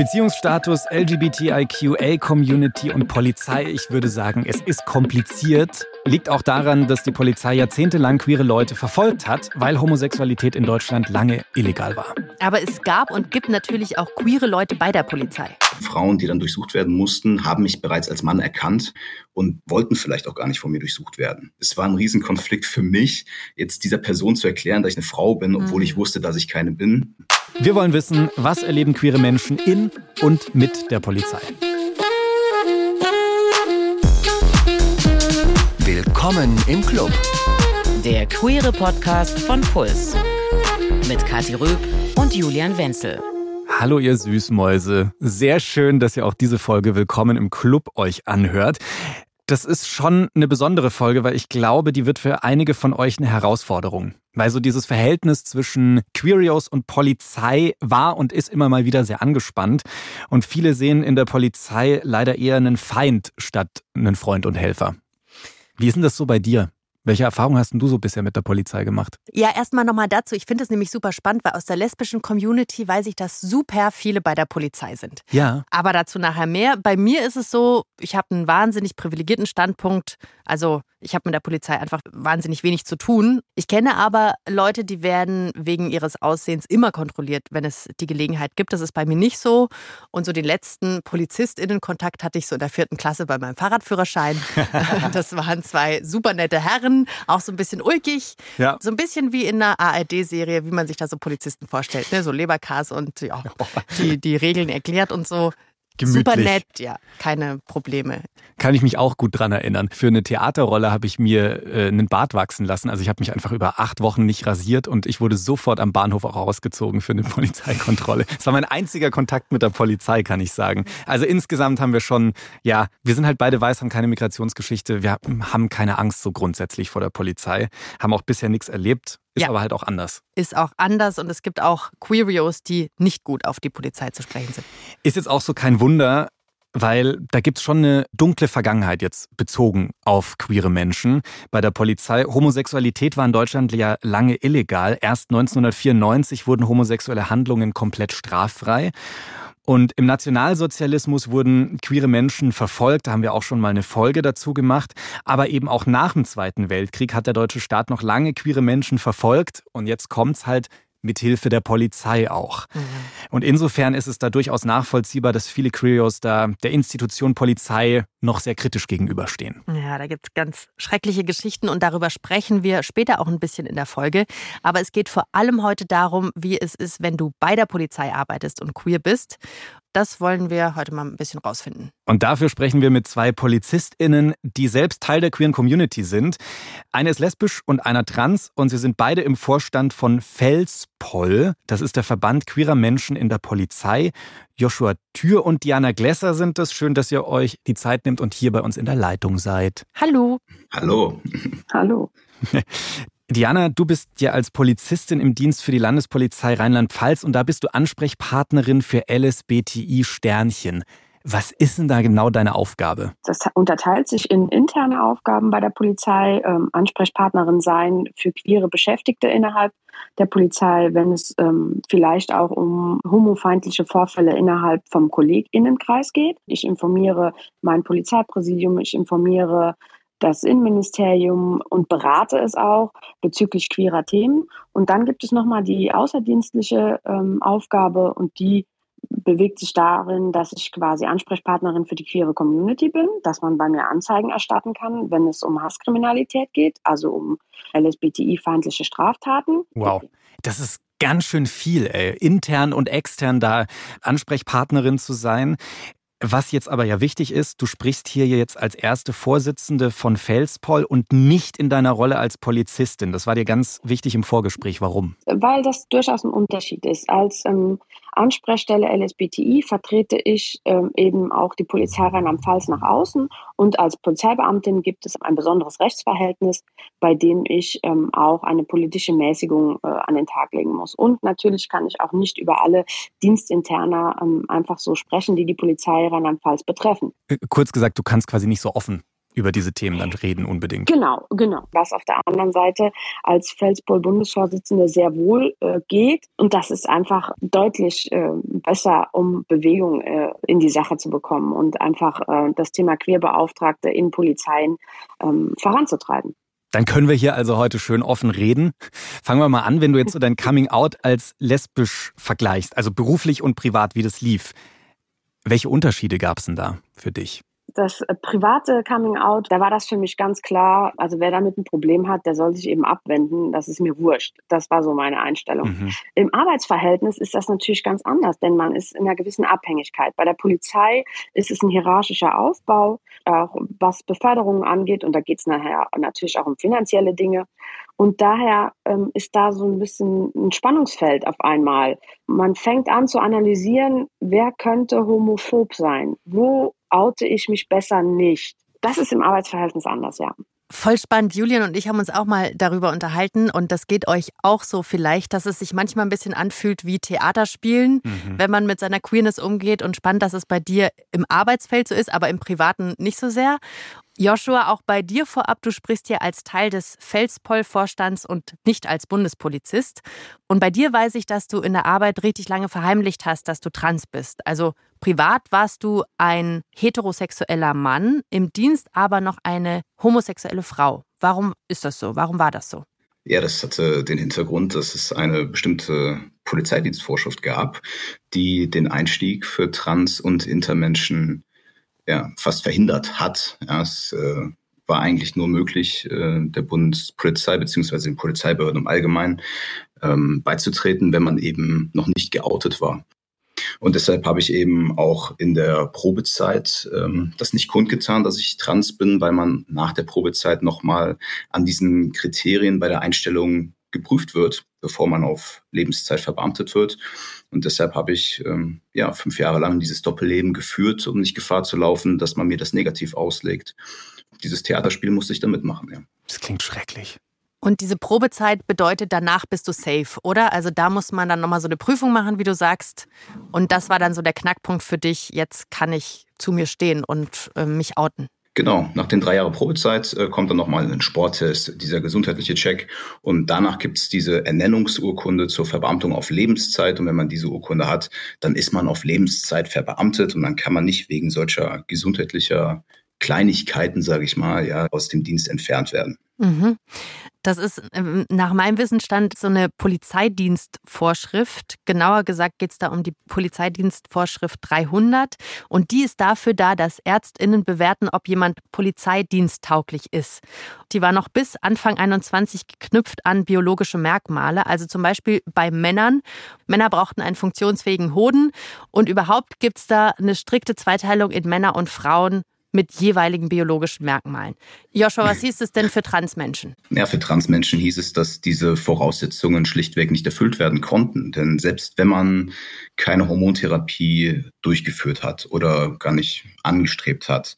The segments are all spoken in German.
Beziehungsstatus, LGBTIQA-Community und Polizei. Ich würde sagen, es ist kompliziert. Liegt auch daran, dass die Polizei jahrzehntelang queere Leute verfolgt hat, weil Homosexualität in Deutschland lange illegal war. Aber es gab und gibt natürlich auch queere Leute bei der Polizei. Frauen, die dann durchsucht werden mussten, haben mich bereits als Mann erkannt und wollten vielleicht auch gar nicht von mir durchsucht werden. Es war ein Riesenkonflikt für mich, jetzt dieser Person zu erklären, dass ich eine Frau bin, obwohl ich mhm. wusste, dass ich keine bin. Wir wollen wissen, was erleben queere Menschen in und mit der Polizei. Willkommen im Club. Der queere Podcast von Puls. Mit Kathi Röb und Julian Wenzel. Hallo ihr Süßmäuse. Sehr schön, dass ihr auch diese Folge Willkommen im Club euch anhört. Das ist schon eine besondere Folge, weil ich glaube, die wird für einige von euch eine Herausforderung. Weil so dieses Verhältnis zwischen Queerios und Polizei war und ist immer mal wieder sehr angespannt. Und viele sehen in der Polizei leider eher einen Feind statt einen Freund und Helfer. Wie ist denn das so bei dir? Welche Erfahrungen hast du so bisher mit der Polizei gemacht? Ja, erstmal nochmal dazu. Ich finde es nämlich super spannend, weil aus der lesbischen Community weiß ich, dass super viele bei der Polizei sind. Ja. Aber dazu nachher mehr. Bei mir ist es so, ich habe einen wahnsinnig privilegierten Standpunkt. Also ich habe mit der Polizei einfach wahnsinnig wenig zu tun. Ich kenne aber Leute, die werden wegen ihres Aussehens immer kontrolliert, wenn es die Gelegenheit gibt. Das ist bei mir nicht so. Und so den letzten PolizistInnen-Kontakt hatte ich so in der vierten Klasse bei meinem Fahrradführerschein. das waren zwei super nette Herren, auch so ein bisschen ulkig. Ja. So ein bisschen wie in einer ARD-Serie, wie man sich da so Polizisten vorstellt. Ne? So Leberkas und ja, die, die Regeln erklärt und so. Gemütlich. Super nett, ja, keine Probleme. Kann ich mich auch gut dran erinnern. Für eine Theaterrolle habe ich mir äh, einen Bart wachsen lassen. Also ich habe mich einfach über acht Wochen nicht rasiert und ich wurde sofort am Bahnhof auch rausgezogen für eine Polizeikontrolle. Es war mein einziger Kontakt mit der Polizei, kann ich sagen. Also insgesamt haben wir schon, ja, wir sind halt beide weiß, haben keine Migrationsgeschichte. Wir haben keine Angst so grundsätzlich vor der Polizei, haben auch bisher nichts erlebt. Ist ja. aber halt auch anders. Ist auch anders und es gibt auch Queerios, die nicht gut auf die Polizei zu sprechen sind. Ist jetzt auch so kein Wunder, weil da gibt es schon eine dunkle Vergangenheit jetzt bezogen auf queere Menschen bei der Polizei. Homosexualität war in Deutschland ja lange illegal. Erst 1994 wurden homosexuelle Handlungen komplett straffrei. Und im Nationalsozialismus wurden queere Menschen verfolgt, da haben wir auch schon mal eine Folge dazu gemacht. Aber eben auch nach dem Zweiten Weltkrieg hat der deutsche Staat noch lange queere Menschen verfolgt. Und jetzt kommt's halt mithilfe der Polizei auch. Mhm. Und insofern ist es da durchaus nachvollziehbar, dass viele Queerios da der Institution Polizei noch sehr kritisch gegenüberstehen. Ja, da gibt es ganz schreckliche Geschichten und darüber sprechen wir später auch ein bisschen in der Folge. Aber es geht vor allem heute darum, wie es ist, wenn du bei der Polizei arbeitest und queer bist. Das wollen wir heute mal ein bisschen rausfinden. Und dafür sprechen wir mit zwei PolizistInnen, die selbst Teil der queeren Community sind. Eine ist lesbisch und einer trans und sie sind beide im Vorstand von Felspoll. Das ist der Verband queerer Menschen in der Polizei. Joshua Thür und Diana Glesser sind es. Schön, dass ihr euch die Zeit nehmt und hier bei uns in der Leitung seid. Hallo. Hallo. Hallo. Diana, du bist ja als Polizistin im Dienst für die Landespolizei Rheinland-Pfalz und da bist du Ansprechpartnerin für LSBTI Sternchen. Was ist denn da genau deine Aufgabe? Das unterteilt sich in interne Aufgaben bei der Polizei, ähm, Ansprechpartnerin sein für queere Beschäftigte innerhalb der Polizei, wenn es ähm, vielleicht auch um homofeindliche Vorfälle innerhalb vom Kolleginnenkreis geht. Ich informiere mein Polizeipräsidium, ich informiere das Innenministerium und berate es auch bezüglich queerer Themen. Und dann gibt es nochmal die außerdienstliche ähm, Aufgabe und die bewegt sich darin, dass ich quasi Ansprechpartnerin für die queere Community bin, dass man bei mir Anzeigen erstatten kann, wenn es um Hasskriminalität geht, also um LSBTI-feindliche Straftaten. Wow, das ist ganz schön viel, ey. intern und extern da Ansprechpartnerin zu sein. Was jetzt aber ja wichtig ist, du sprichst hier jetzt als erste Vorsitzende von Felspol und nicht in deiner Rolle als Polizistin. Das war dir ganz wichtig im Vorgespräch. Warum? Weil das durchaus ein Unterschied ist. Als ähm, Ansprechstelle LSBTI vertrete ich ähm, eben auch die Polizei Rheinland-Pfalz nach außen und als Polizeibeamtin gibt es ein besonderes Rechtsverhältnis, bei dem ich ähm, auch eine politische Mäßigung äh, an den Tag legen muss. Und natürlich kann ich auch nicht über alle Dienstinterner ähm, einfach so sprechen, die die Polizei Rheinland-Pfalz betreffen. Äh, kurz gesagt, du kannst quasi nicht so offen über diese Themen dann reden unbedingt. Genau, genau. Was auf der anderen Seite als Felspol-Bundesvorsitzende sehr wohl äh, geht. Und das ist einfach deutlich äh, besser, um Bewegung äh, in die Sache zu bekommen und einfach äh, das Thema Queerbeauftragte in Polizeien ähm, voranzutreiben. Dann können wir hier also heute schön offen reden. Fangen wir mal an, wenn du jetzt so dein Coming Out als lesbisch vergleichst, also beruflich und privat, wie das lief. Welche Unterschiede gab es denn da für dich? Das äh, private Coming Out, da war das für mich ganz klar. Also wer damit ein Problem hat, der soll sich eben abwenden. Das ist mir wurscht. Das war so meine Einstellung. Mhm. Im Arbeitsverhältnis ist das natürlich ganz anders, denn man ist in einer gewissen Abhängigkeit. Bei der Polizei ist es ein hierarchischer Aufbau, auch was Beförderungen angeht. Und da geht es nachher natürlich auch um finanzielle Dinge. Und daher ähm, ist da so ein bisschen ein Spannungsfeld auf einmal. Man fängt an zu analysieren, wer könnte homophob sein? Wo oute ich mich besser nicht. Das ist im Arbeitsverhältnis anders, ja. Voll spannend. Julian und ich haben uns auch mal darüber unterhalten und das geht euch auch so vielleicht, dass es sich manchmal ein bisschen anfühlt wie Theaterspielen, mhm. wenn man mit seiner Queerness umgeht und spannend, dass es bei dir im Arbeitsfeld so ist, aber im Privaten nicht so sehr. Joshua, auch bei dir vorab, du sprichst hier als Teil des Felspoll-Vorstands und nicht als Bundespolizist. Und bei dir weiß ich, dass du in der Arbeit richtig lange verheimlicht hast, dass du trans bist. Also privat warst du ein heterosexueller Mann, im Dienst aber noch eine homosexuelle Frau. Warum ist das so? Warum war das so? Ja, das hatte den Hintergrund, dass es eine bestimmte Polizeidienstvorschrift gab, die den Einstieg für Trans- und Intermenschen ja, fast verhindert hat. Ja, es äh, war eigentlich nur möglich, äh, der Bundespolizei bzw. den Polizeibehörden im Allgemeinen ähm, beizutreten, wenn man eben noch nicht geoutet war. Und deshalb habe ich eben auch in der Probezeit ähm, das nicht kundgetan, dass ich trans bin, weil man nach der Probezeit nochmal an diesen Kriterien bei der Einstellung geprüft wird, bevor man auf Lebenszeit verbeamtet wird. Und deshalb habe ich ähm, ja fünf Jahre lang dieses Doppelleben geführt, um nicht Gefahr zu laufen, dass man mir das negativ auslegt. Dieses Theaterspiel musste ich dann mitmachen, ja. Das klingt schrecklich. Und diese Probezeit bedeutet, danach bist du safe, oder? Also da muss man dann nochmal so eine Prüfung machen, wie du sagst. Und das war dann so der Knackpunkt für dich, jetzt kann ich zu mir stehen und äh, mich outen. Genau, nach den drei Jahren Probezeit äh, kommt dann nochmal ein Sporttest, dieser gesundheitliche Check. Und danach gibt es diese Ernennungsurkunde zur Verbeamtung auf Lebenszeit. Und wenn man diese Urkunde hat, dann ist man auf Lebenszeit verbeamtet und dann kann man nicht wegen solcher gesundheitlicher Kleinigkeiten, sage ich mal, ja, aus dem Dienst entfernt werden. Mhm. Das ist ähm, nach meinem Wissensstand so eine Polizeidienstvorschrift. Genauer gesagt geht es da um die Polizeidienstvorschrift 300. Und die ist dafür da, dass ÄrztInnen bewerten, ob jemand polizeidiensttauglich ist. Die war noch bis Anfang 21 geknüpft an biologische Merkmale. Also zum Beispiel bei Männern. Männer brauchten einen funktionsfähigen Hoden. Und überhaupt gibt es da eine strikte Zweiteilung in Männer und Frauen mit jeweiligen biologischen Merkmalen. Joshua, was hieß es denn für Transmenschen? Ja, für Transmenschen hieß es, dass diese Voraussetzungen schlichtweg nicht erfüllt werden konnten. Denn selbst wenn man keine Hormontherapie durchgeführt hat oder gar nicht angestrebt hat,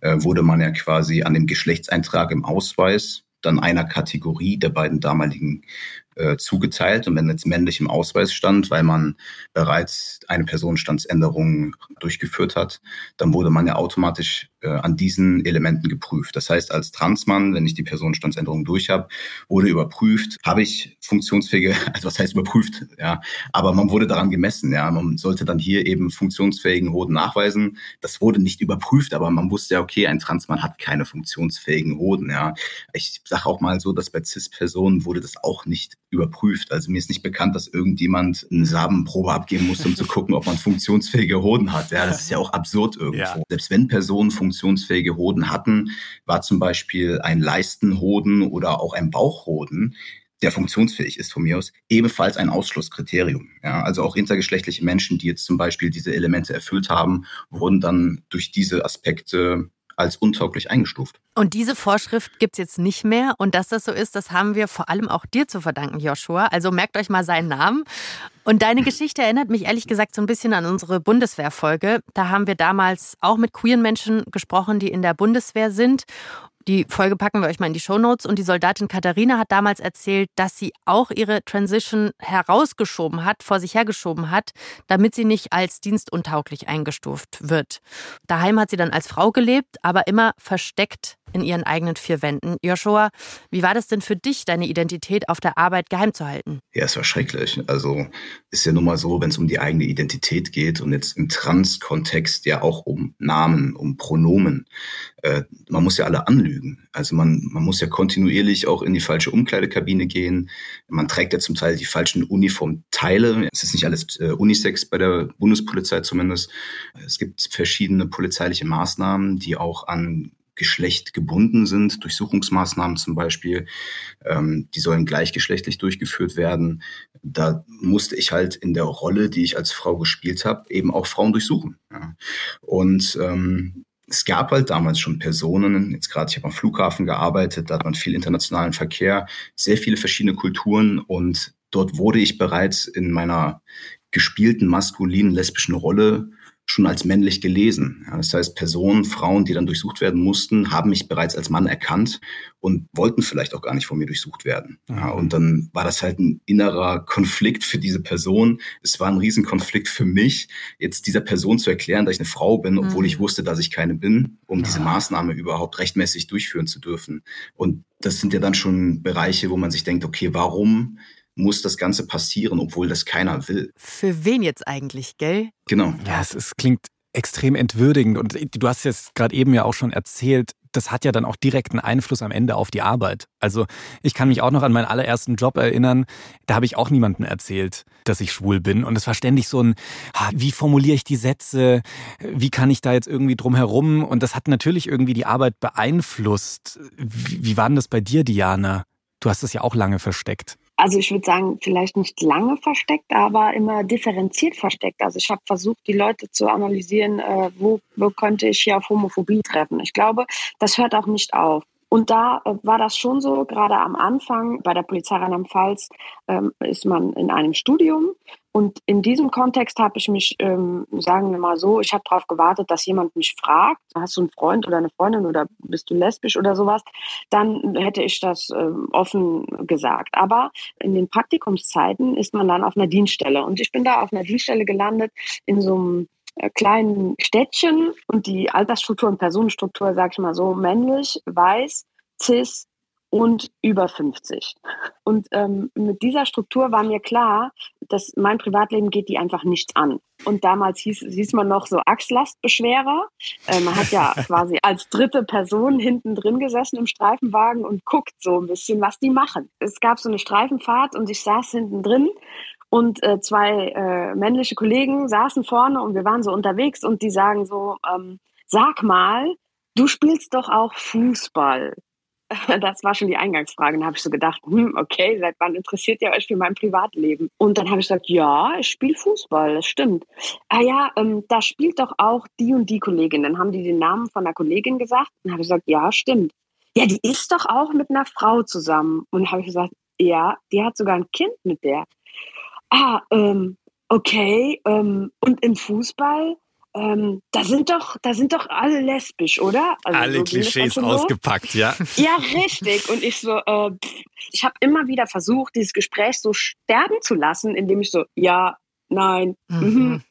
äh, wurde man ja quasi an dem Geschlechtseintrag im Ausweis dann einer Kategorie der beiden damaligen äh, zugeteilt. Und wenn jetzt männlich im Ausweis stand, weil man bereits eine Personenstandsänderung durchgeführt hat, dann wurde man ja automatisch an diesen Elementen geprüft. Das heißt, als Transmann, wenn ich die Personenstandsänderung durch habe, wurde überprüft, habe ich funktionsfähige, also was heißt überprüft, ja, aber man wurde daran gemessen, ja, man sollte dann hier eben funktionsfähigen Hoden nachweisen. Das wurde nicht überprüft, aber man wusste ja, okay, ein Transmann hat keine funktionsfähigen Hoden, ja. Ich sage auch mal so, dass bei CIS-Personen wurde das auch nicht überprüft. Also mir ist nicht bekannt, dass irgendjemand eine Samenprobe abgeben muss, um zu gucken, ob man funktionsfähige Hoden hat. Ja, das ist ja auch absurd irgendwo. Ja. Selbst wenn Personen funktionsfähige Hoden hatten, war zum Beispiel ein Leistenhoden oder auch ein Bauchhoden, der funktionsfähig ist von mir aus, ebenfalls ein Ausschlusskriterium. Ja, also auch intergeschlechtliche Menschen, die jetzt zum Beispiel diese Elemente erfüllt haben, wurden dann durch diese Aspekte als untauglich eingestuft. Und diese Vorschrift gibt es jetzt nicht mehr. Und dass das so ist, das haben wir vor allem auch dir zu verdanken, Joshua. Also merkt euch mal seinen Namen. Und deine Geschichte erinnert mich ehrlich gesagt so ein bisschen an unsere Bundeswehrfolge. Da haben wir damals auch mit queeren Menschen gesprochen, die in der Bundeswehr sind. Die Folge packen wir euch mal in die Shownotes. Und die Soldatin Katharina hat damals erzählt, dass sie auch ihre Transition herausgeschoben hat, vor sich hergeschoben hat, damit sie nicht als dienstuntauglich eingestuft wird. Daheim hat sie dann als Frau gelebt, aber immer versteckt in ihren eigenen vier Wänden. Joshua, wie war das denn für dich, deine Identität auf der Arbeit geheim zu halten? Ja, es war schrecklich. Also ist ja nun mal so, wenn es um die eigene Identität geht und jetzt im Trans-Kontext ja auch um Namen, um Pronomen. Äh, man muss ja alle anlügen. Also man, man muss ja kontinuierlich auch in die falsche Umkleidekabine gehen. Man trägt ja zum Teil die falschen Uniformteile. Es ist nicht alles äh, Unisex bei der Bundespolizei zumindest. Es gibt verschiedene polizeiliche Maßnahmen, die auch an Geschlecht gebunden sind, Durchsuchungsmaßnahmen zum Beispiel, ähm, die sollen gleichgeschlechtlich durchgeführt werden. Da musste ich halt in der Rolle, die ich als Frau gespielt habe, eben auch Frauen durchsuchen. Ja. Und ähm, es gab halt damals schon Personen, jetzt gerade ich habe am Flughafen gearbeitet, da hat man viel internationalen Verkehr, sehr viele verschiedene Kulturen und dort wurde ich bereits in meiner gespielten maskulinen lesbischen Rolle schon als männlich gelesen. Ja, das heißt, Personen, Frauen, die dann durchsucht werden mussten, haben mich bereits als Mann erkannt und wollten vielleicht auch gar nicht von mir durchsucht werden. Ja, mhm. und dann war das halt ein innerer Konflikt für diese Person. Es war ein Riesenkonflikt für mich, jetzt dieser Person zu erklären, dass ich eine Frau bin, obwohl mhm. ich wusste, dass ich keine bin, um ja. diese Maßnahme überhaupt rechtmäßig durchführen zu dürfen. Und das sind ja dann schon Bereiche, wo man sich denkt, okay, warum muss das Ganze passieren, obwohl das keiner will. Für wen jetzt eigentlich, gell? Genau. Ja, es, es klingt extrem entwürdigend. Und du hast jetzt gerade eben ja auch schon erzählt, das hat ja dann auch direkten Einfluss am Ende auf die Arbeit. Also ich kann mich auch noch an meinen allerersten Job erinnern, da habe ich auch niemandem erzählt, dass ich schwul bin. Und es war ständig so ein, wie formuliere ich die Sätze, wie kann ich da jetzt irgendwie drum herum? Und das hat natürlich irgendwie die Arbeit beeinflusst. Wie, wie war denn das bei dir, Diana? Du hast es ja auch lange versteckt also ich würde sagen, vielleicht nicht lange versteckt, aber immer differenziert versteckt. Also ich habe versucht, die Leute zu analysieren, äh, wo, wo könnte ich hier auf Homophobie treffen. Ich glaube, das hört auch nicht auf. Und da äh, war das schon so, gerade am Anfang bei der Polizei Rheinland-Pfalz ähm, ist man in einem Studium. Und in diesem Kontext habe ich mich, ähm, sagen wir mal so, ich habe darauf gewartet, dass jemand mich fragt, hast du einen Freund oder eine Freundin oder bist du lesbisch oder sowas, dann hätte ich das ähm, offen gesagt. Aber in den Praktikumszeiten ist man dann auf einer Dienststelle. Und ich bin da auf einer Dienststelle gelandet in so einem äh, kleinen Städtchen und die Altersstruktur und Personenstruktur, sag ich mal so, männlich, weiß, cis und über 50. Und ähm, mit dieser Struktur war mir klar, dass mein Privatleben geht die einfach nichts an. Und damals hieß, hieß man noch so Achslastbeschwerer. Äh, man hat ja quasi als dritte Person hinten drin gesessen im Streifenwagen und guckt so ein bisschen, was die machen. Es gab so eine Streifenfahrt und ich saß hinten drin und äh, zwei äh, männliche Kollegen saßen vorne und wir waren so unterwegs und die sagen so, ähm, sag mal, du spielst doch auch Fußball. Das war schon die Eingangsfrage. Dann habe ich so gedacht, hm, okay, seit wann interessiert ihr euch für mein Privatleben? Und dann habe ich gesagt, ja, ich spiele Fußball, das stimmt. Ah ja, ähm, da spielt doch auch die und die Kollegin. Dann haben die den Namen von der Kollegin gesagt. Dann habe ich gesagt, ja, stimmt. Ja, die ist doch auch mit einer Frau zusammen. Und habe ich gesagt, ja, die hat sogar ein Kind mit der ah, ähm, okay, ähm, und im Fußball, ähm, da sind doch, da sind doch alle lesbisch, oder? Also alle so Klischees ausgepackt, ja. Ja, richtig. Und ich so, äh, ich habe immer wieder versucht, dieses Gespräch so sterben zu lassen, indem ich so, ja, nein. Mhm. mhm.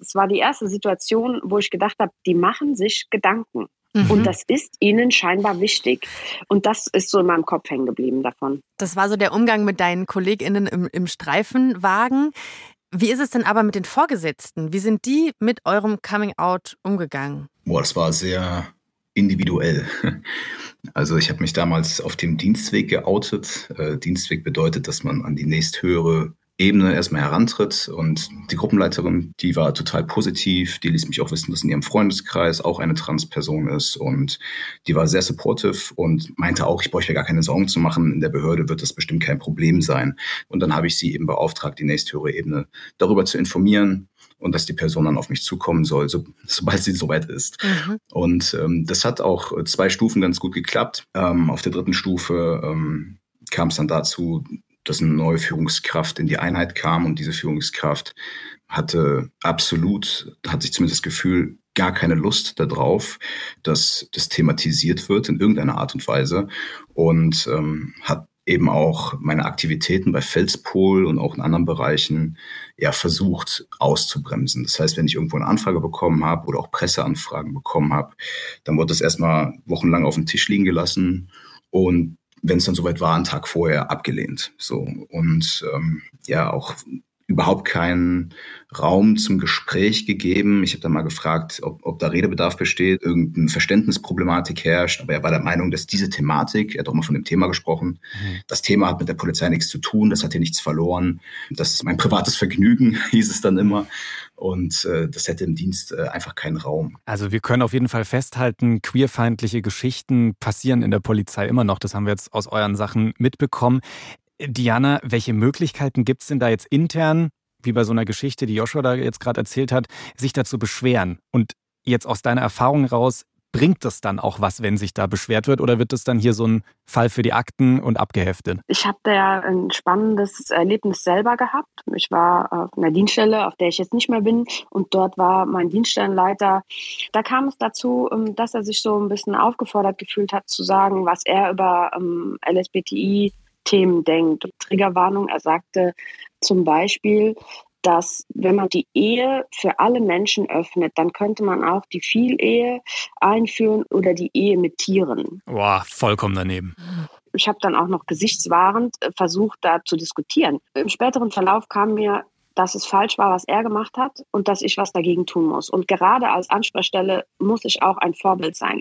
Es war die erste Situation, wo ich gedacht habe, die machen sich Gedanken. Mhm. Und das ist ihnen scheinbar wichtig. Und das ist so in meinem Kopf hängen geblieben davon. Das war so der Umgang mit deinen KollegInnen im, im Streifenwagen. Wie ist es denn aber mit den Vorgesetzten? Wie sind die mit eurem Coming-out umgegangen? Boah, das war sehr individuell. Also ich habe mich damals auf dem Dienstweg geoutet. Äh, Dienstweg bedeutet, dass man an die nächsthöhere Ebene erstmal herantritt. Und die Gruppenleiterin, die war total positiv. Die ließ mich auch wissen, dass in ihrem Freundeskreis auch eine Transperson ist. Und die war sehr supportive und meinte auch, ich brauche mir gar keine Sorgen zu machen. In der Behörde wird das bestimmt kein Problem sein. Und dann habe ich sie eben beauftragt, die nächsthöhere Ebene darüber zu informieren und dass die Person dann auf mich zukommen soll, so, sobald sie soweit ist. Mhm. Und ähm, das hat auch zwei Stufen ganz gut geklappt. Ähm, auf der dritten Stufe ähm, kam es dann dazu, dass eine neue Führungskraft in die Einheit kam und diese Führungskraft hatte absolut, hat sich zumindest das Gefühl, gar keine Lust darauf, dass das thematisiert wird in irgendeiner Art und Weise und ähm, hat eben auch meine Aktivitäten bei Felspol und auch in anderen Bereichen ja versucht auszubremsen. Das heißt, wenn ich irgendwo eine Anfrage bekommen habe oder auch Presseanfragen bekommen habe, dann wurde das erstmal wochenlang auf dem Tisch liegen gelassen und wenn es dann soweit war, einen Tag vorher abgelehnt. So und ähm, ja auch überhaupt keinen Raum zum Gespräch gegeben. Ich habe dann mal gefragt, ob, ob da Redebedarf besteht, irgendeine Verständnisproblematik herrscht. Aber er war der Meinung, dass diese Thematik, er hat auch mal von dem Thema gesprochen, mhm. das Thema hat mit der Polizei nichts zu tun, das hat hier nichts verloren. Das ist mein privates Vergnügen, hieß es dann immer. Und äh, das hätte im Dienst äh, einfach keinen Raum. Also wir können auf jeden Fall festhalten, queerfeindliche Geschichten passieren in der Polizei immer noch. Das haben wir jetzt aus euren Sachen mitbekommen. Diana, welche Möglichkeiten gibt es denn da jetzt intern, wie bei so einer Geschichte, die Joshua da jetzt gerade erzählt hat, sich dazu beschweren? Und jetzt aus deiner Erfahrung raus, bringt das dann auch was, wenn sich da beschwert wird, oder wird das dann hier so ein Fall für die Akten und abgeheftet? Ich habe da ja ein spannendes Erlebnis selber gehabt. Ich war auf einer Dienststelle, auf der ich jetzt nicht mehr bin, und dort war mein Dienststellenleiter. Da kam es dazu, ähm, dass er sich so ein bisschen aufgefordert gefühlt hat, zu sagen, was er über ähm, LSBTI Themen denkt. Triggerwarnung, er sagte zum Beispiel, dass wenn man die Ehe für alle Menschen öffnet, dann könnte man auch die Vielehe einführen oder die Ehe mit Tieren. Boah, vollkommen daneben. Ich habe dann auch noch gesichtswahrend äh, versucht, da zu diskutieren. Im späteren Verlauf kam mir dass es falsch war, was er gemacht hat und dass ich was dagegen tun muss. Und gerade als Ansprechstelle muss ich auch ein Vorbild sein.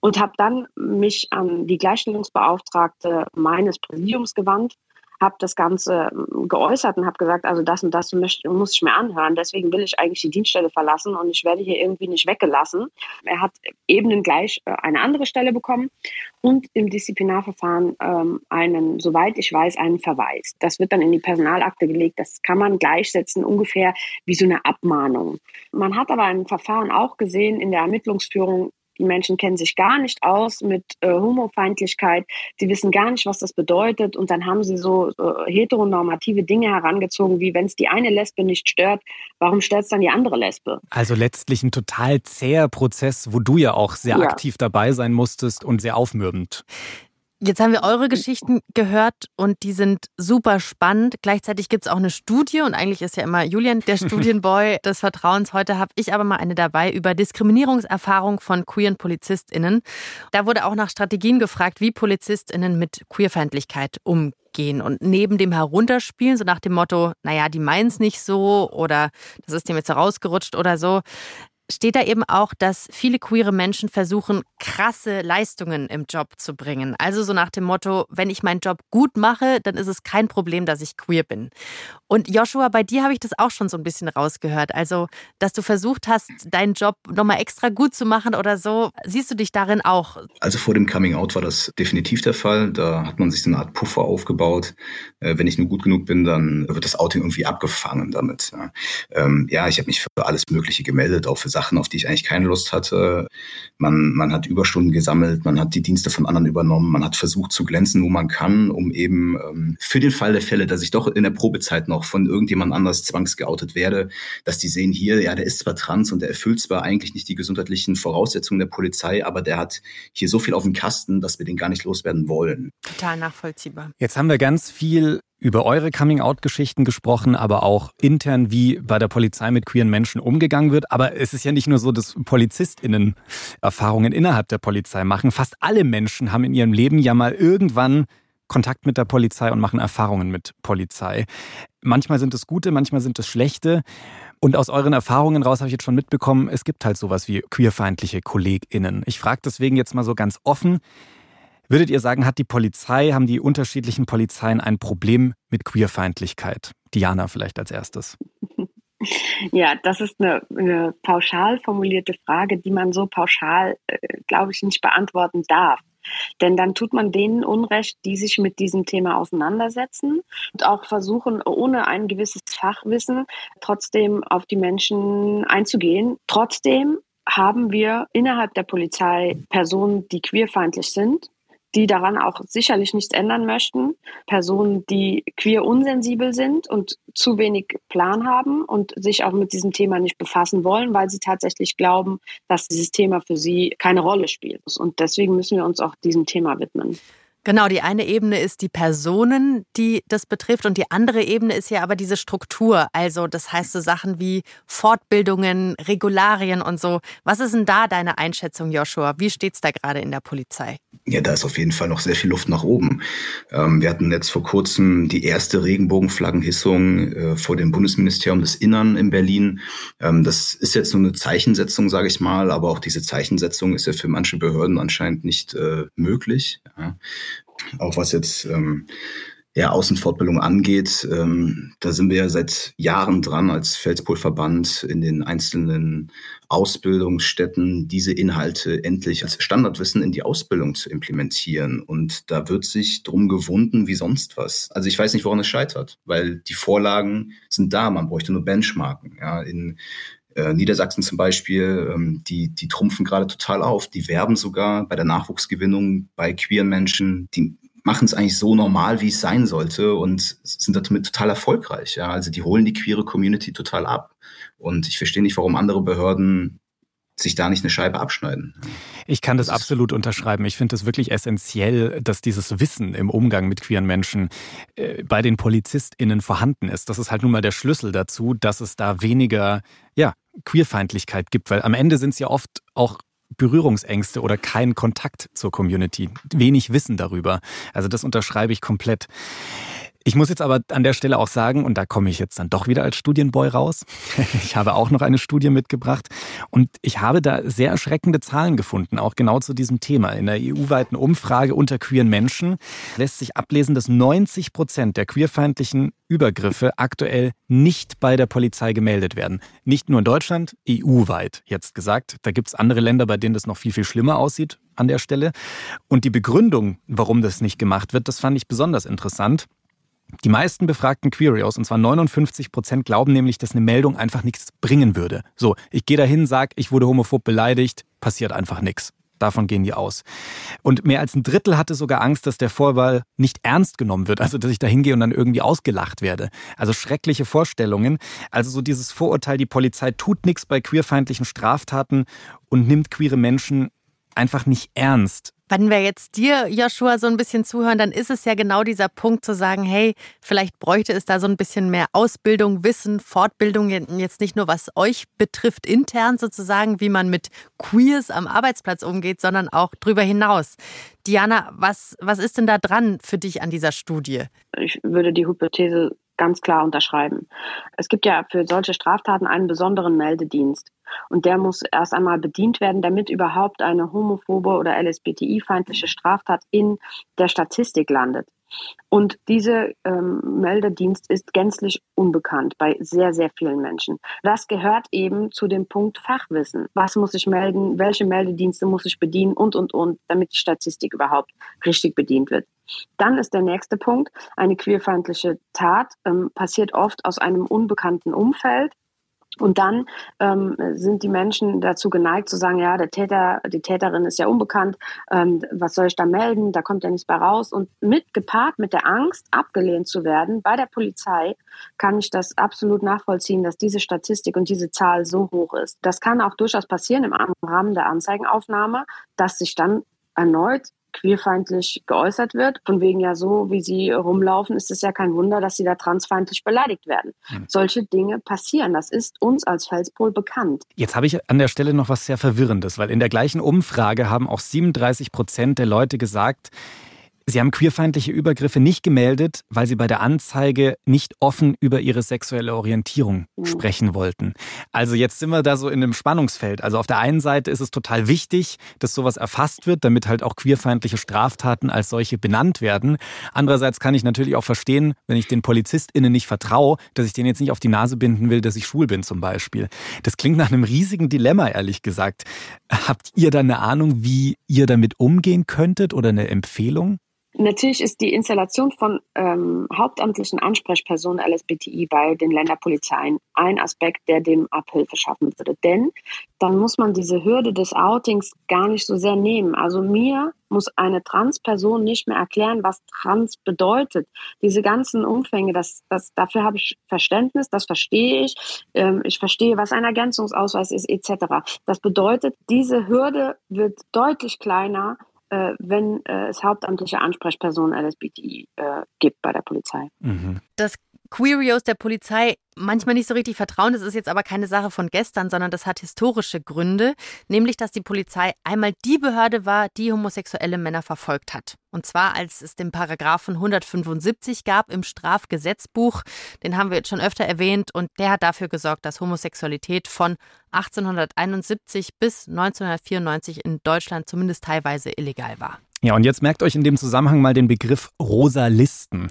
Und habe dann mich an die Gleichstellungsbeauftragte meines Präsidiums gewandt habe das Ganze ähm, geäußert und habe gesagt, also das und das muss ich mir anhören. Deswegen will ich eigentlich die Dienststelle verlassen und ich werde hier irgendwie nicht weggelassen. Er hat ebenengleich äh, eine andere Stelle bekommen und im Disziplinarverfahren ähm, einen, soweit ich weiß, einen Verweis. Das wird dann in die Personalakte gelegt. Das kann man gleichsetzen, ungefähr wie so eine Abmahnung. Man hat aber im Verfahren auch gesehen, in der Ermittlungsführung, die Menschen kennen sich gar nicht aus mit äh, Homofeindlichkeit. Sie wissen gar nicht, was das bedeutet. Und dann haben sie so äh, heteronormative Dinge herangezogen, wie wenn es die eine Lesbe nicht stört, warum stört es dann die andere Lesbe? Also letztlich ein total zäher Prozess, wo du ja auch sehr ja. aktiv dabei sein musstest und sehr aufmürbend. Jetzt haben wir eure Geschichten gehört und die sind super spannend. Gleichzeitig gibt es auch eine Studie und eigentlich ist ja immer Julian der Studienboy des Vertrauens. Heute habe ich aber mal eine dabei über Diskriminierungserfahrung von queeren PolizistInnen. Da wurde auch nach Strategien gefragt, wie PolizistInnen mit Queerfeindlichkeit umgehen und neben dem Herunterspielen, so nach dem Motto, naja, die meinen es nicht so oder das ist dem jetzt herausgerutscht oder so, steht da eben auch, dass viele queere Menschen versuchen, krasse Leistungen im Job zu bringen. Also so nach dem Motto, wenn ich meinen Job gut mache, dann ist es kein Problem, dass ich queer bin. Und Joshua, bei dir habe ich das auch schon so ein bisschen rausgehört. Also, dass du versucht hast, deinen Job nochmal extra gut zu machen oder so. Siehst du dich darin auch? Also vor dem Coming Out war das definitiv der Fall. Da hat man sich so eine Art Puffer aufgebaut. Äh, wenn ich nur gut genug bin, dann wird das Outing irgendwie abgefangen damit. Ja, ähm, ja ich habe mich für alles Mögliche gemeldet, auch für Sachen, auf die ich eigentlich keine Lust hatte. Man, man hat Überstunden gesammelt, man hat die Dienste von anderen übernommen, man hat versucht zu glänzen, wo man kann, um eben ähm, für den Fall der Fälle, dass ich doch in der Probezeit noch von irgendjemand anders zwangsgeoutet werde, dass die sehen hier, ja, der ist zwar trans und der erfüllt zwar eigentlich nicht die gesundheitlichen Voraussetzungen der Polizei, aber der hat hier so viel auf dem Kasten, dass wir den gar nicht loswerden wollen. Total nachvollziehbar. Jetzt haben wir ganz viel über eure Coming-out-Geschichten gesprochen, aber auch intern, wie bei der Polizei mit queeren Menschen umgegangen wird. Aber es ist ja nicht nur so, dass PolizistInnen Erfahrungen innerhalb der Polizei machen. Fast alle Menschen haben in ihrem Leben ja mal irgendwann Kontakt mit der Polizei und machen Erfahrungen mit Polizei. Manchmal sind es gute, manchmal sind es schlechte. Und aus euren Erfahrungen raus habe ich jetzt schon mitbekommen, es gibt halt sowas wie queerfeindliche KollegInnen. Ich frage deswegen jetzt mal so ganz offen, Würdet ihr sagen, hat die Polizei, haben die unterschiedlichen Polizeien ein Problem mit Queerfeindlichkeit? Diana vielleicht als erstes. Ja, das ist eine, eine pauschal formulierte Frage, die man so pauschal, äh, glaube ich, nicht beantworten darf. Denn dann tut man denen Unrecht, die sich mit diesem Thema auseinandersetzen und auch versuchen, ohne ein gewisses Fachwissen trotzdem auf die Menschen einzugehen. Trotzdem haben wir innerhalb der Polizei Personen, die queerfeindlich sind die daran auch sicherlich nichts ändern möchten, Personen, die queer unsensibel sind und zu wenig Plan haben und sich auch mit diesem Thema nicht befassen wollen, weil sie tatsächlich glauben, dass dieses Thema für sie keine Rolle spielt. Und deswegen müssen wir uns auch diesem Thema widmen. Genau, die eine Ebene ist die Personen, die das betrifft und die andere Ebene ist ja aber diese Struktur. Also das heißt so Sachen wie Fortbildungen, Regularien und so. Was ist denn da deine Einschätzung, Joshua? Wie steht es da gerade in der Polizei? Ja, da ist auf jeden Fall noch sehr viel Luft nach oben. Ähm, wir hatten jetzt vor kurzem die erste Regenbogenflaggenhissung äh, vor dem Bundesministerium des Innern in Berlin. Ähm, das ist jetzt nur eine Zeichensetzung, sage ich mal, aber auch diese Zeichensetzung ist ja für manche Behörden anscheinend nicht äh, möglich. Ja auch was jetzt ähm, ja, Außenfortbildung angeht, ähm, da sind wir ja seit Jahren dran als Feldspolverband in den einzelnen Ausbildungsstätten diese Inhalte endlich als Standardwissen in die Ausbildung zu implementieren. Und da wird sich drum gewunden wie sonst was. Also ich weiß nicht, woran es scheitert, weil die Vorlagen sind da, man bräuchte nur Benchmarken. Ja, in äh, Niedersachsen zum Beispiel, ähm, die, die trumpfen gerade total auf. Die werben sogar bei der Nachwuchsgewinnung bei queeren Menschen. Die machen es eigentlich so normal, wie es sein sollte und sind damit total erfolgreich. Ja? Also die holen die queere Community total ab. Und ich verstehe nicht, warum andere Behörden sich da nicht eine Scheibe abschneiden. Ich kann das, das absolut unterschreiben. Ich finde es wirklich essentiell, dass dieses Wissen im Umgang mit queeren Menschen äh, bei den PolizistInnen vorhanden ist. Das ist halt nun mal der Schlüssel dazu, dass es da weniger ja, Queerfeindlichkeit gibt, weil am Ende sind es ja oft auch Berührungsängste oder kein Kontakt zur Community, wenig Wissen darüber. Also das unterschreibe ich komplett. Ich muss jetzt aber an der Stelle auch sagen, und da komme ich jetzt dann doch wieder als Studienboy raus, ich habe auch noch eine Studie mitgebracht und ich habe da sehr erschreckende Zahlen gefunden, auch genau zu diesem Thema. In der EU-weiten Umfrage unter queeren Menschen lässt sich ablesen, dass 90 Prozent der queerfeindlichen Übergriffe aktuell nicht bei der Polizei gemeldet werden. Nicht nur in Deutschland, EU-weit jetzt gesagt. Da gibt es andere Länder, bei denen das noch viel, viel schlimmer aussieht an der Stelle. Und die Begründung, warum das nicht gemacht wird, das fand ich besonders interessant. Die meisten befragten Queerios, und zwar 59 Prozent, glauben nämlich, dass eine Meldung einfach nichts bringen würde. So, ich gehe dahin, sag, ich wurde homophob beleidigt, passiert einfach nichts. Davon gehen die aus. Und mehr als ein Drittel hatte sogar Angst, dass der Vorwahl nicht ernst genommen wird, also dass ich da hingehe und dann irgendwie ausgelacht werde. Also schreckliche Vorstellungen. Also so dieses Vorurteil, die Polizei tut nichts bei queerfeindlichen Straftaten und nimmt queere Menschen einfach nicht ernst. Wenn wir jetzt dir, Joshua, so ein bisschen zuhören, dann ist es ja genau dieser Punkt zu sagen, hey, vielleicht bräuchte es da so ein bisschen mehr Ausbildung, Wissen, Fortbildung, jetzt nicht nur was euch betrifft intern sozusagen, wie man mit Queers am Arbeitsplatz umgeht, sondern auch darüber hinaus. Diana, was, was ist denn da dran für dich an dieser Studie? Ich würde die Hypothese ganz klar unterschreiben. Es gibt ja für solche Straftaten einen besonderen Meldedienst. Und der muss erst einmal bedient werden, damit überhaupt eine homophobe oder LSBTI-feindliche Straftat in der Statistik landet. Und dieser ähm, Meldedienst ist gänzlich unbekannt bei sehr, sehr vielen Menschen. Das gehört eben zu dem Punkt Fachwissen. Was muss ich melden? Welche Meldedienste muss ich bedienen? Und, und, und, damit die Statistik überhaupt richtig bedient wird. Dann ist der nächste Punkt, eine queerfeindliche Tat ähm, passiert oft aus einem unbekannten Umfeld. Und dann ähm, sind die Menschen dazu geneigt zu sagen, ja, der Täter, die Täterin ist ja unbekannt, ähm, was soll ich da melden, da kommt ja nichts bei raus. Und mit gepaart mit der Angst, abgelehnt zu werden bei der Polizei, kann ich das absolut nachvollziehen, dass diese Statistik und diese Zahl so hoch ist. Das kann auch durchaus passieren im Rahmen der Anzeigenaufnahme, dass sich dann erneut queerfeindlich geäußert wird. Von wegen ja so, wie sie rumlaufen, ist es ja kein Wunder, dass sie da transfeindlich beleidigt werden. Mhm. Solche Dinge passieren. Das ist uns als Felspol bekannt. Jetzt habe ich an der Stelle noch was sehr Verwirrendes, weil in der gleichen Umfrage haben auch 37 Prozent der Leute gesagt, Sie haben queerfeindliche Übergriffe nicht gemeldet, weil Sie bei der Anzeige nicht offen über Ihre sexuelle Orientierung mhm. sprechen wollten. Also jetzt sind wir da so in einem Spannungsfeld. Also auf der einen Seite ist es total wichtig, dass sowas erfasst wird, damit halt auch queerfeindliche Straftaten als solche benannt werden. Andererseits kann ich natürlich auch verstehen, wenn ich den PolizistInnen nicht vertraue, dass ich denen jetzt nicht auf die Nase binden will, dass ich schwul bin zum Beispiel. Das klingt nach einem riesigen Dilemma, ehrlich gesagt. Habt ihr da eine Ahnung, wie ihr damit umgehen könntet oder eine Empfehlung? Natürlich ist die Installation von ähm, hauptamtlichen Ansprechpersonen LSBTI bei den Länderpolizeien ein Aspekt, der dem Abhilfe schaffen würde. Denn dann muss man diese Hürde des Outings gar nicht so sehr nehmen. Also mir muss eine Transperson nicht mehr erklären, was trans bedeutet. Diese ganzen Umfänge, das, das, dafür habe ich Verständnis, das verstehe ich. Ähm, ich verstehe, was ein Ergänzungsausweis ist, etc. Das bedeutet, diese Hürde wird deutlich kleiner, äh, wenn äh, es hauptamtliche Ansprechpersonen LSBTI äh, gibt bei der Polizei. Mhm. Das Querios der Polizei manchmal nicht so richtig vertrauen. Das ist jetzt aber keine Sache von gestern, sondern das hat historische Gründe. Nämlich, dass die Polizei einmal die Behörde war, die homosexuelle Männer verfolgt hat. Und zwar, als es den Paragraphen 175 gab im Strafgesetzbuch. Den haben wir jetzt schon öfter erwähnt. Und der hat dafür gesorgt, dass Homosexualität von 1871 bis 1994 in Deutschland zumindest teilweise illegal war. Ja, und jetzt merkt euch in dem Zusammenhang mal den Begriff rosa Listen.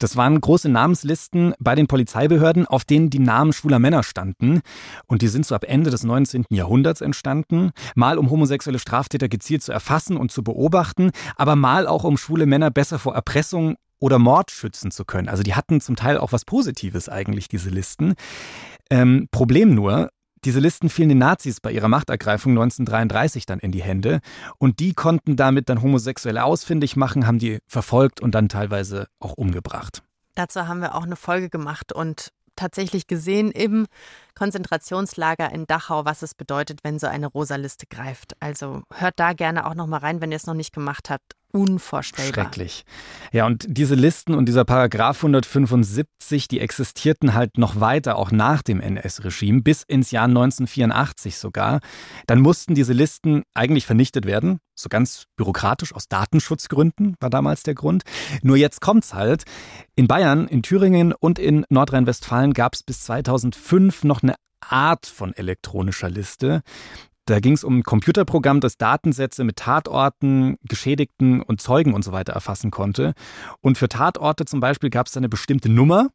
Das waren große Namenslisten bei den Polizeibehörden, auf denen die Namen schwuler Männer standen. Und die sind so ab Ende des 19. Jahrhunderts entstanden. Mal um homosexuelle Straftäter gezielt zu erfassen und zu beobachten, aber mal auch um schwule Männer besser vor Erpressung oder Mord schützen zu können. Also die hatten zum Teil auch was Positives eigentlich, diese Listen. Ähm, Problem nur, diese Listen fielen den Nazis bei ihrer Machtergreifung 1933 dann in die Hände und die konnten damit dann Homosexuelle ausfindig machen, haben die verfolgt und dann teilweise auch umgebracht. Dazu haben wir auch eine Folge gemacht und tatsächlich gesehen im Konzentrationslager in Dachau, was es bedeutet, wenn so eine rosa Liste greift. Also hört da gerne auch noch mal rein, wenn ihr es noch nicht gemacht habt unvorstellbar. Schrecklich. Ja, und diese Listen und dieser Paragraph 175, die existierten halt noch weiter, auch nach dem NS-Regime, bis ins Jahr 1984 sogar. Dann mussten diese Listen eigentlich vernichtet werden, so ganz bürokratisch aus Datenschutzgründen war damals der Grund. Nur jetzt kommt's halt. In Bayern, in Thüringen und in Nordrhein-Westfalen gab es bis 2005 noch eine Art von elektronischer Liste. Da ging es um ein Computerprogramm, das Datensätze mit Tatorten, Geschädigten und Zeugen und so weiter erfassen konnte. Und für Tatorte zum Beispiel gab es eine bestimmte Nummer.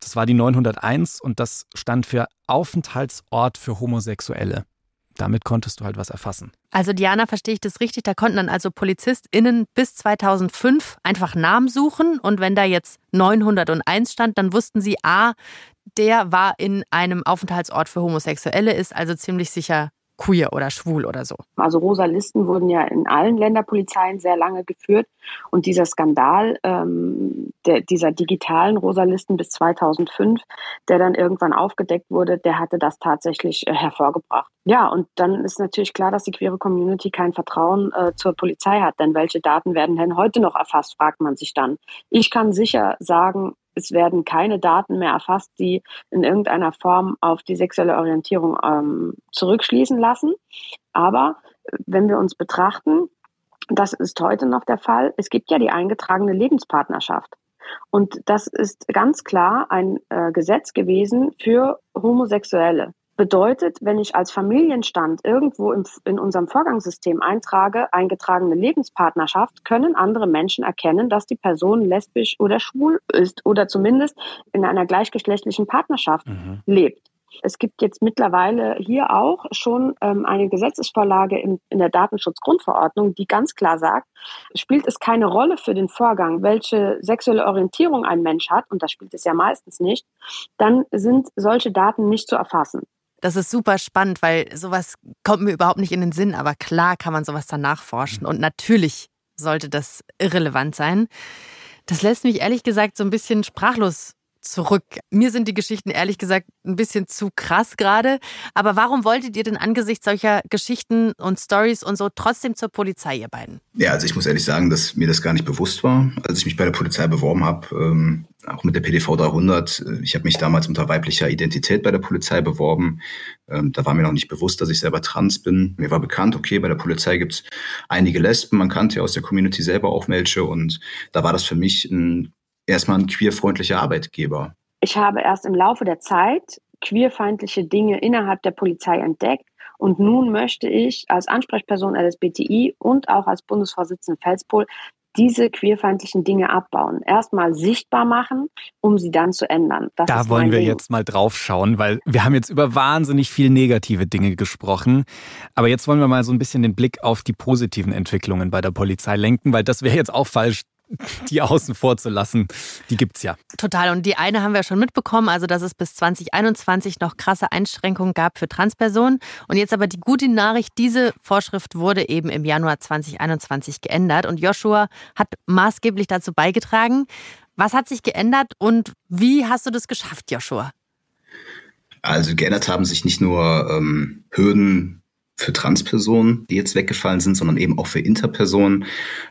Das war die 901 und das stand für Aufenthaltsort für Homosexuelle. Damit konntest du halt was erfassen. Also Diana, verstehe ich das richtig? Da konnten dann also PolizistInnen bis 2005 einfach Namen suchen und wenn da jetzt 901 stand, dann wussten sie, ah, der war in einem Aufenthaltsort für Homosexuelle, ist also ziemlich sicher queer oder schwul oder so. Also rosa Listen wurden ja in allen Länderpolizeien sehr lange geführt und dieser Skandal ähm, der, dieser digitalen rosa Listen bis 2005, der dann irgendwann aufgedeckt wurde, der hatte das tatsächlich äh, hervorgebracht. Ja, und dann ist natürlich klar, dass die queere Community kein Vertrauen äh, zur Polizei hat, denn welche Daten werden denn heute noch erfasst, fragt man sich dann. Ich kann sicher sagen, es werden keine Daten mehr erfasst, die in irgendeiner Form auf die sexuelle Orientierung ähm, zurückschließen lassen. Aber äh, wenn wir uns betrachten, das ist heute noch der Fall, es gibt ja die eingetragene Lebenspartnerschaft. Und das ist ganz klar ein äh, Gesetz gewesen für Homosexuelle. Bedeutet, wenn ich als Familienstand irgendwo im, in unserem Vorgangssystem eintrage, eingetragene Lebenspartnerschaft, können andere Menschen erkennen, dass die Person lesbisch oder schwul ist oder zumindest in einer gleichgeschlechtlichen Partnerschaft mhm. lebt. Es gibt jetzt mittlerweile hier auch schon ähm, eine Gesetzesvorlage in, in der Datenschutzgrundverordnung, die ganz klar sagt, spielt es keine Rolle für den Vorgang, welche sexuelle Orientierung ein Mensch hat, und das spielt es ja meistens nicht, dann sind solche Daten nicht zu erfassen. Das ist super spannend, weil sowas kommt mir überhaupt nicht in den Sinn, aber klar kann man sowas dann nachforschen und natürlich sollte das irrelevant sein. Das lässt mich ehrlich gesagt so ein bisschen sprachlos zurück. Mir sind die Geschichten ehrlich gesagt ein bisschen zu krass gerade. Aber warum wolltet ihr denn angesichts solcher Geschichten und Stories und so trotzdem zur Polizei, ihr beiden? Ja, also ich muss ehrlich sagen, dass mir das gar nicht bewusst war, als ich mich bei der Polizei beworben habe. Ähm, auch mit der PDV 300. Äh, ich habe mich damals unter weiblicher Identität bei der Polizei beworben. Ähm, da war mir noch nicht bewusst, dass ich selber trans bin. Mir war bekannt, okay, bei der Polizei gibt es einige Lesben. Man kannte ja aus der Community selber auch welche. Und da war das für mich ein erstmal ein queerfreundlicher Arbeitgeber. Ich habe erst im Laufe der Zeit queerfeindliche Dinge innerhalb der Polizei entdeckt. Und nun möchte ich als Ansprechperson LSBTI und auch als Bundesvorsitzende Felspol diese queerfeindlichen Dinge abbauen. Erstmal sichtbar machen, um sie dann zu ändern. Das da wollen wir Ding. jetzt mal drauf schauen, weil wir haben jetzt über wahnsinnig viel negative Dinge gesprochen. Aber jetzt wollen wir mal so ein bisschen den Blick auf die positiven Entwicklungen bei der Polizei lenken, weil das wäre jetzt auch falsch, die außen vor zu lassen. Die gibt's ja. Total. Und die eine haben wir schon mitbekommen, also dass es bis 2021 noch krasse Einschränkungen gab für Transpersonen. Und jetzt aber die gute Nachricht, diese Vorschrift wurde eben im Januar 2021 geändert. Und Joshua hat maßgeblich dazu beigetragen. Was hat sich geändert und wie hast du das geschafft, Joshua? Also geändert haben sich nicht nur ähm, Hürden für Transpersonen, die jetzt weggefallen sind, sondern eben auch für Interpersonen.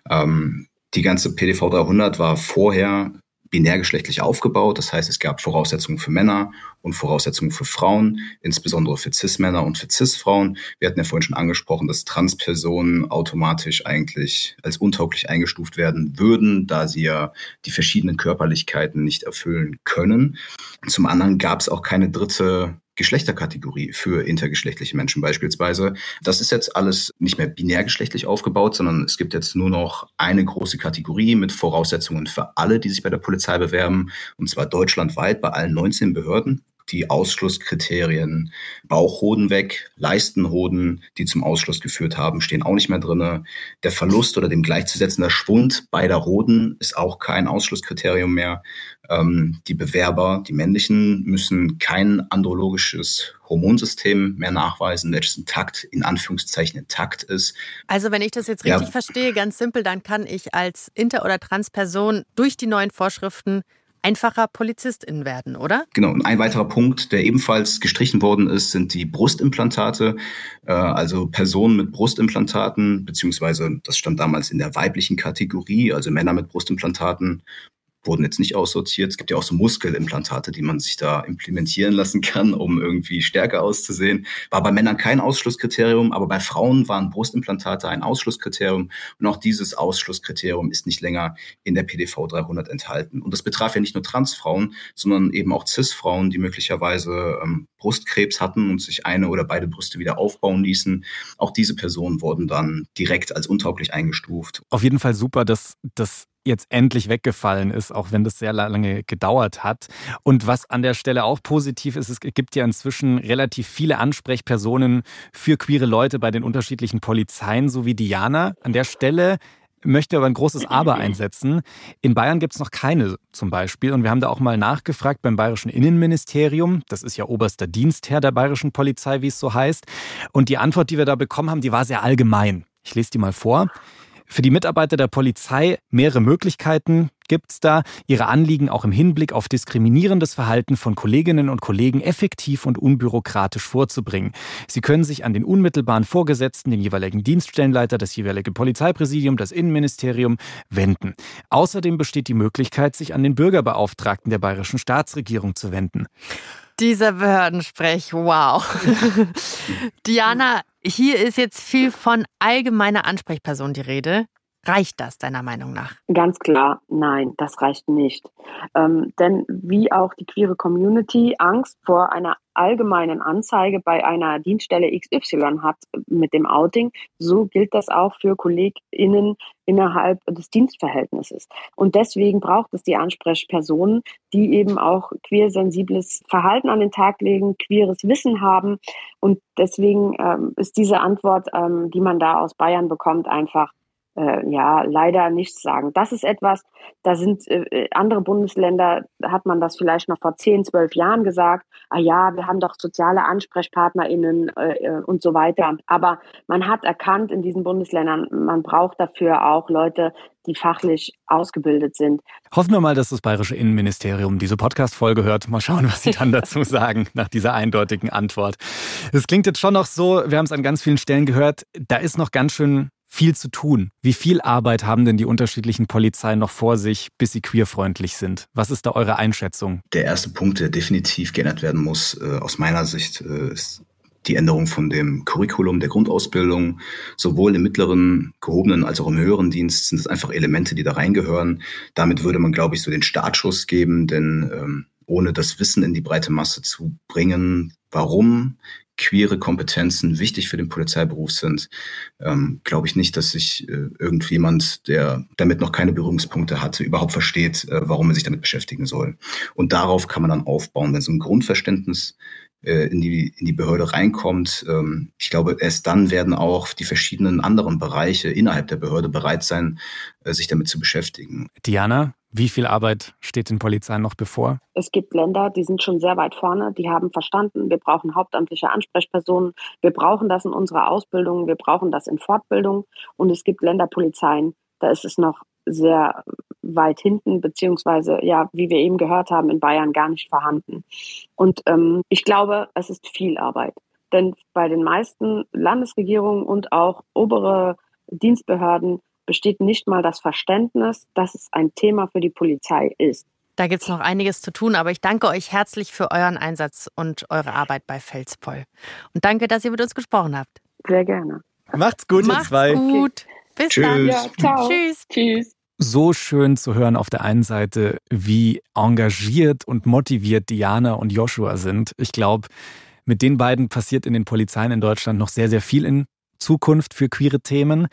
Ähm, die ganze PDV 300 war vorher binärgeschlechtlich aufgebaut. Das heißt, es gab Voraussetzungen für Männer und Voraussetzungen für Frauen, insbesondere für Cis-Männer und für Cis-Frauen. Wir hatten ja vorhin schon angesprochen, dass Transpersonen automatisch eigentlich als untauglich eingestuft werden würden, da sie ja die verschiedenen Körperlichkeiten nicht erfüllen können. Zum anderen gab es auch keine dritte Geschlechterkategorie für intergeschlechtliche Menschen beispielsweise. Das ist jetzt alles nicht mehr binärgeschlechtlich aufgebaut, sondern es gibt jetzt nur noch eine große Kategorie mit Voraussetzungen für alle, die sich bei der Polizei bewerben, und zwar deutschlandweit bei allen 19 Behörden die Ausschlusskriterien Bauchhoden weg, Leistenhoden, die zum Ausschluss geführt haben, stehen auch nicht mehr drinne. Der Verlust oder dem gleichzusetzender Schwund beider Hoden ist auch kein Ausschlusskriterium mehr. Ähm, die Bewerber, die männlichen, müssen kein andrologisches Hormonsystem mehr nachweisen, welches intakt, in Anführungszeichen intakt ist. Also wenn ich das jetzt richtig ja. verstehe, ganz simpel, dann kann ich als Inter- oder Transperson durch die neuen Vorschriften einfacher Polizistin werden, oder? Genau. Und ein weiterer Punkt, der ebenfalls gestrichen worden ist, sind die Brustimplantate. Äh, also Personen mit Brustimplantaten, beziehungsweise das stand damals in der weiblichen Kategorie, also Männer mit Brustimplantaten wurden jetzt nicht aussortiert. Es gibt ja auch so Muskelimplantate, die man sich da implementieren lassen kann, um irgendwie stärker auszusehen. War bei Männern kein Ausschlusskriterium, aber bei Frauen waren Brustimplantate ein Ausschlusskriterium. Und auch dieses Ausschlusskriterium ist nicht länger in der PDV 300 enthalten. Und das betraf ja nicht nur Transfrauen, sondern eben auch Cis-Frauen, die möglicherweise ähm, Brustkrebs hatten und sich eine oder beide Brüste wieder aufbauen ließen. Auch diese Personen wurden dann direkt als untauglich eingestuft. Auf jeden Fall super, dass das jetzt endlich weggefallen ist, auch wenn das sehr lange gedauert hat. Und was an der Stelle auch positiv ist, es gibt ja inzwischen relativ viele Ansprechpersonen für queere Leute bei den unterschiedlichen Polizeien, so wie Diana. An der Stelle möchte aber ein großes Aber einsetzen. In Bayern gibt es noch keine zum Beispiel. Und wir haben da auch mal nachgefragt beim Bayerischen Innenministerium. Das ist ja oberster Dienstherr der Bayerischen Polizei, wie es so heißt. Und die Antwort, die wir da bekommen haben, die war sehr allgemein. Ich lese die mal vor. Für die Mitarbeiter der Polizei mehrere Möglichkeiten gibt es da, ihre Anliegen auch im Hinblick auf diskriminierendes Verhalten von Kolleginnen und Kollegen effektiv und unbürokratisch vorzubringen. Sie können sich an den unmittelbaren Vorgesetzten, den jeweiligen Dienststellenleiter, das jeweilige Polizeipräsidium, das Innenministerium wenden. Außerdem besteht die Möglichkeit, sich an den Bürgerbeauftragten der bayerischen Staatsregierung zu wenden. Dieser Behördensprech, wow. Diana, hier ist jetzt viel von allgemeiner Ansprechperson die Rede. Reicht das deiner Meinung nach? Ganz klar, nein, das reicht nicht. Ähm, denn wie auch die queere Community Angst vor einer allgemeinen Anzeige bei einer Dienststelle XY hat mit dem Outing, so gilt das auch für KollegInnen innerhalb des Dienstverhältnisses. Und deswegen braucht es die Ansprechpersonen, die eben auch queersensibles Verhalten an den Tag legen, queeres Wissen haben. Und deswegen ähm, ist diese Antwort, ähm, die man da aus Bayern bekommt, einfach äh, ja leider nichts sagen. Das ist etwas, da sind äh, andere Bundesländer, hat man das vielleicht noch vor 10, 12 Jahren gesagt, ah ja, wir haben doch soziale AnsprechpartnerInnen äh, äh, und so weiter. Aber man hat erkannt in diesen Bundesländern, man braucht dafür auch Leute, die fachlich ausgebildet sind. Hoffen wir mal, dass das Bayerische Innenministerium diese Podcast-Folge hört. Mal schauen, was sie dann dazu sagen nach dieser eindeutigen Antwort. Es klingt jetzt schon noch so, wir haben es an ganz vielen Stellen gehört, da ist noch ganz schön viel zu tun. Wie viel Arbeit haben denn die unterschiedlichen Polizeien noch vor sich, bis sie queerfreundlich sind? Was ist da eure Einschätzung? Der erste Punkt, der definitiv geändert werden muss, äh, aus meiner Sicht, äh, ist die Änderung von dem Curriculum der Grundausbildung. Sowohl im mittleren, gehobenen als auch im höheren Dienst sind es einfach Elemente, die da reingehören. Damit würde man, glaube ich, so den Startschuss geben, denn ähm, ohne das Wissen in die breite Masse zu bringen, warum queere Kompetenzen wichtig für den Polizeiberuf sind, ähm, glaube ich nicht, dass sich äh, irgendjemand, der damit noch keine Berührungspunkte hatte, überhaupt versteht, äh, warum er sich damit beschäftigen soll. Und darauf kann man dann aufbauen, wenn so ein Grundverständnis äh, in die, in die Behörde reinkommt. Ähm, ich glaube, erst dann werden auch die verschiedenen anderen Bereiche innerhalb der Behörde bereit sein, äh, sich damit zu beschäftigen. Diana, wie viel Arbeit steht den Polizeien noch bevor? Es gibt Länder, die sind schon sehr weit vorne, die haben verstanden, wir brauchen hauptamtliche Ansprechpersonen, wir brauchen das in unserer Ausbildung, wir brauchen das in Fortbildung und es gibt Länderpolizeien, da ist es noch sehr weit hinten, beziehungsweise ja, wie wir eben gehört haben, in Bayern gar nicht vorhanden. Und ähm, ich glaube, es ist viel Arbeit. denn bei den meisten Landesregierungen und auch obere Dienstbehörden besteht nicht mal das Verständnis, dass es ein Thema für die Polizei ist. Da gibt es noch einiges zu tun, aber ich danke euch herzlich für euren Einsatz und eure Arbeit bei Felspoll. Und danke, dass ihr mit uns gesprochen habt. Sehr gerne. Macht's gut, Macht's ihr zwei. gut. Bis Tschüss. dann. Ja, ciao. Tschüss. Tschüss. so schön zu hören auf der einen Seite, wie engagiert und motiviert Diana und Joshua sind. Ich glaube, mit den beiden passiert in den Polizeien in Deutschland noch sehr, sehr viel in Zukunft für queere Themen.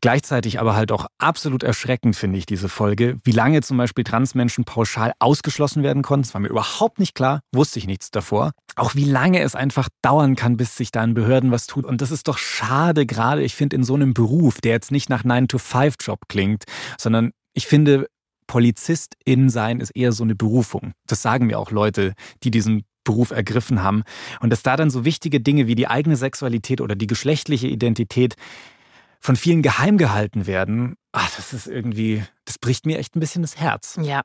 Gleichzeitig aber halt auch absolut erschreckend, finde ich, diese Folge, wie lange zum Beispiel Transmenschen pauschal ausgeschlossen werden konnten. Das war mir überhaupt nicht klar, wusste ich nichts davor. Auch wie lange es einfach dauern kann, bis sich da in Behörden was tut. Und das ist doch schade, gerade ich finde, in so einem Beruf, der jetzt nicht nach 9-to-5-Job klingt, sondern ich finde, Polizistin sein ist eher so eine Berufung. Das sagen mir auch Leute, die diesen Beruf ergriffen haben. Und dass da dann so wichtige Dinge wie die eigene Sexualität oder die geschlechtliche Identität von vielen geheim gehalten werden, ach, das ist irgendwie, das bricht mir echt ein bisschen das Herz. Ja,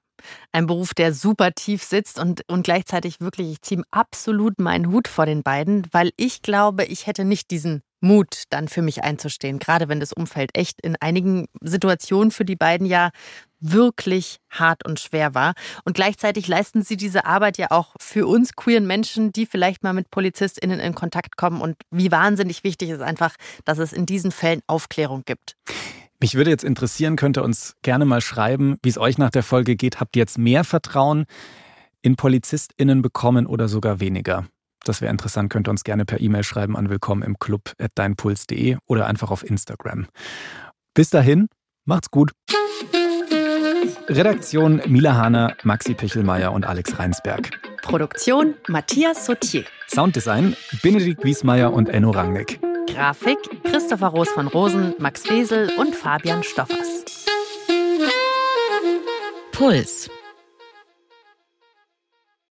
ein Beruf, der super tief sitzt und, und gleichzeitig wirklich, ich ziehe absolut meinen Hut vor den beiden, weil ich glaube, ich hätte nicht diesen Mut, dann für mich einzustehen, gerade wenn das Umfeld echt in einigen Situationen für die beiden ja wirklich hart und schwer war. Und gleichzeitig leisten sie diese Arbeit ja auch für uns queeren Menschen, die vielleicht mal mit PolizistInnen in Kontakt kommen. Und wie wahnsinnig wichtig ist einfach, dass es in diesen Fällen Aufklärung gibt. Mich würde jetzt interessieren, könnt ihr uns gerne mal schreiben, wie es euch nach der Folge geht. Habt ihr jetzt mehr Vertrauen in PolizistInnen bekommen oder sogar weniger? Das wäre interessant, könnt ihr uns gerne per E-Mail schreiben an willkommen im Club at deinpuls.de oder einfach auf Instagram. Bis dahin, macht's gut. Redaktion Mila Hahner, Maxi Pichelmeier und Alex Reinsberg. Produktion Matthias Sautier. Sounddesign Benedikt Wiesmeier und Enno Rangnick. Grafik Christopher Roos von Rosen, Max Wesel und Fabian Stoffers. Puls.